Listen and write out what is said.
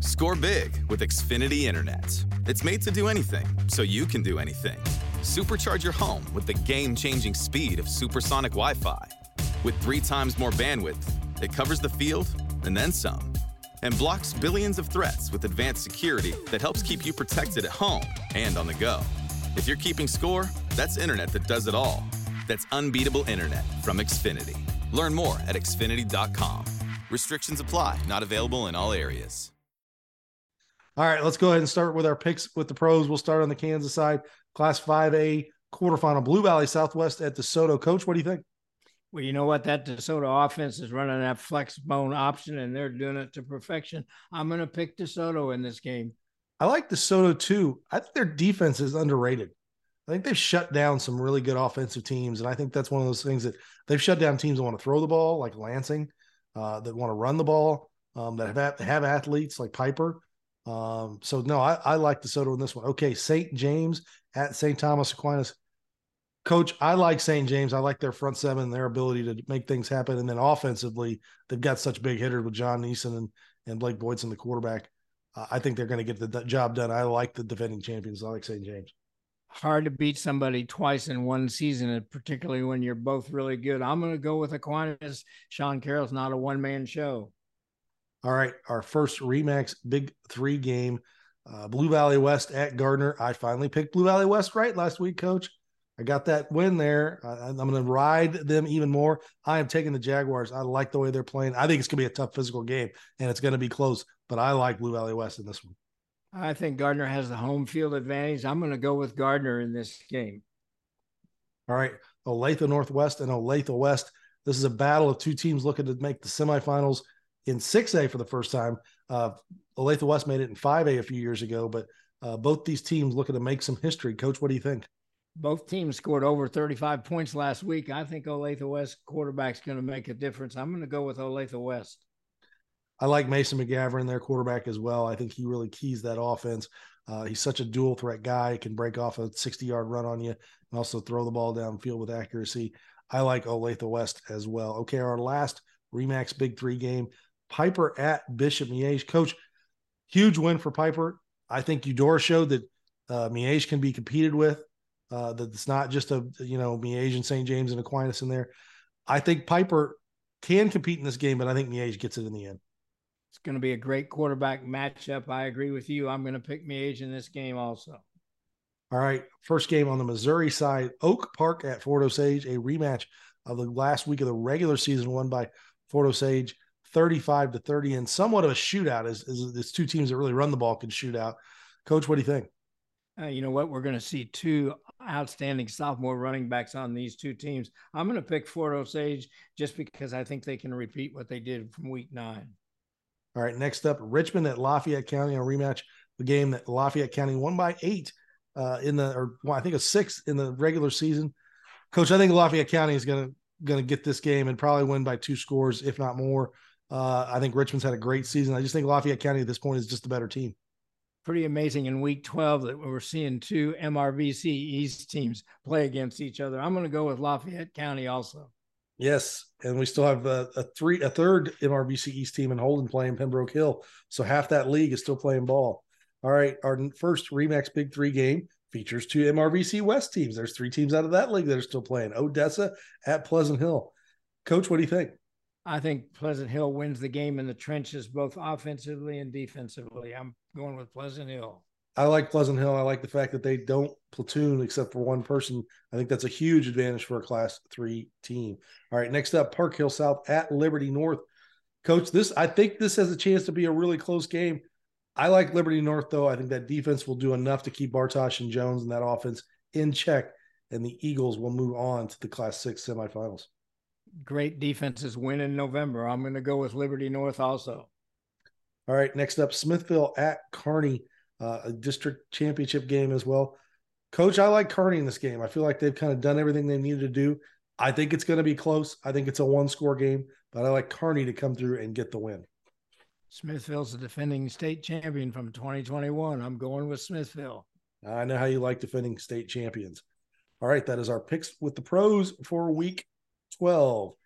Score big with Xfinity Internet. It's made to do anything, so you can do anything. Supercharge your home with the game changing speed of supersonic Wi Fi. With three times more bandwidth, it covers the field and then some. And blocks billions of threats with advanced security that helps keep you protected at home and on the go. If you're keeping score, that's internet that does it all. That's unbeatable internet from Xfinity. Learn more at xfinity.com. Restrictions apply, not available in all areas. All right, let's go ahead and start with our picks with the pros. We'll start on the Kansas side. Class 5A quarterfinal, Blue Valley Southwest at DeSoto. Coach, what do you think? Well, you know what? That DeSoto offense is running that flex bone option, and they're doing it to perfection. I'm going to pick DeSoto in this game. I like DeSoto too. I think their defense is underrated. I think they've shut down some really good offensive teams, and I think that's one of those things that they've shut down teams that want to throw the ball, like Lansing, uh, that want to run the ball, um, that have have athletes like Piper. Um, so no, I, I like DeSoto in this one. Okay, St. James at St. Thomas Aquinas. Coach, I like St. James. I like their front seven, their ability to make things happen. And then offensively, they've got such big hitters with John Neeson and, and Blake Boydson, the quarterback. Uh, I think they're going to get the job done. I like the defending champions. I like St. James. Hard to beat somebody twice in one season, particularly when you're both really good. I'm going to go with Aquinas. Sean Carroll's not a one man show. All right, our first Remax Big Three game, uh, Blue Valley West at Gardner. I finally picked Blue Valley West right last week, Coach. I got that win there. I, am going to ride them even more. I am taking the Jaguars. I like the way they're playing. I think it's going to be a tough physical game, and it's going to be close. But I like Blue Valley West in this one. I think Gardner has the home field advantage. I'm going to go with Gardner in this game. All right, Olathe Northwest and Olathe West. This is a battle of two teams looking to make the semifinals in 6A for the first time. Uh, Olathe West made it in 5A a few years ago, but uh, both these teams looking to make some history. Coach, what do you think? Both teams scored over 35 points last week. I think Olathe West quarterback's going to make a difference. I'm going to go with Olathe West. I like Mason McGavern, their quarterback as well. I think he really keys that offense. Uh, he's such a dual threat guy. He can break off a 60 yard run on you and also throw the ball downfield with accuracy. I like Olathe West as well. Okay, our last Remax Big Three game Piper at Bishop Miege. Coach, huge win for Piper. I think Eudora showed that uh, Miege can be competed with. Uh, that it's not just a you know Miege and St. James and Aquinas in there. I think Piper can compete in this game, but I think Miege gets it in the end. It's going to be a great quarterback matchup. I agree with you. I'm going to pick Miege in this game also. All right, first game on the Missouri side, Oak Park at Fort Osage, a rematch of the last week of the regular season, won by Fort Osage. 35 to 30 and somewhat of a shootout as, as it's two teams that really run the ball can shoot out. Coach, what do you think? Uh, you know what? We're going to see two outstanding sophomore running backs on these two teams. I'm going to pick Fort Osage just because I think they can repeat what they did from week nine. All right. Next up, Richmond at Lafayette County, a rematch, the game that Lafayette County won by eight uh, in the, or well, I think a six in the regular season. Coach, I think Lafayette County is going to going to get this game and probably win by two scores, if not more. Uh, I think Richmond's had a great season. I just think Lafayette County at this point is just a better team. Pretty amazing in week 12 that we're seeing two MRVC East teams play against each other. I'm going to go with Lafayette County also. Yes, and we still have a, a, three, a third MRVC East team in Holden playing Pembroke Hill. So half that league is still playing ball. All right, our first Remax Big Three game features two MRVC West teams. There's three teams out of that league that are still playing. Odessa at Pleasant Hill. Coach, what do you think? I think Pleasant Hill wins the game in the trenches, both offensively and defensively. I'm going with Pleasant Hill. I like Pleasant Hill. I like the fact that they don't platoon except for one person. I think that's a huge advantage for a class three team. All right, next up, Park Hill South at Liberty North. Coach, this I think this has a chance to be a really close game. I like Liberty North though. I think that defense will do enough to keep Bartosh and Jones and that offense in check, and the Eagles will move on to the Class Six semifinals great defenses win in November. I'm going to go with Liberty North also. All right. Next up, Smithville at Kearney, uh, a district championship game as well. Coach, I like Kearney in this game. I feel like they've kind of done everything they needed to do. I think it's going to be close. I think it's a one score game, but I like Kearney to come through and get the win. Smithville's the defending state champion from 2021. I'm going with Smithville. I know how you like defending state champions. All right, that is our picks with the pros for week 12.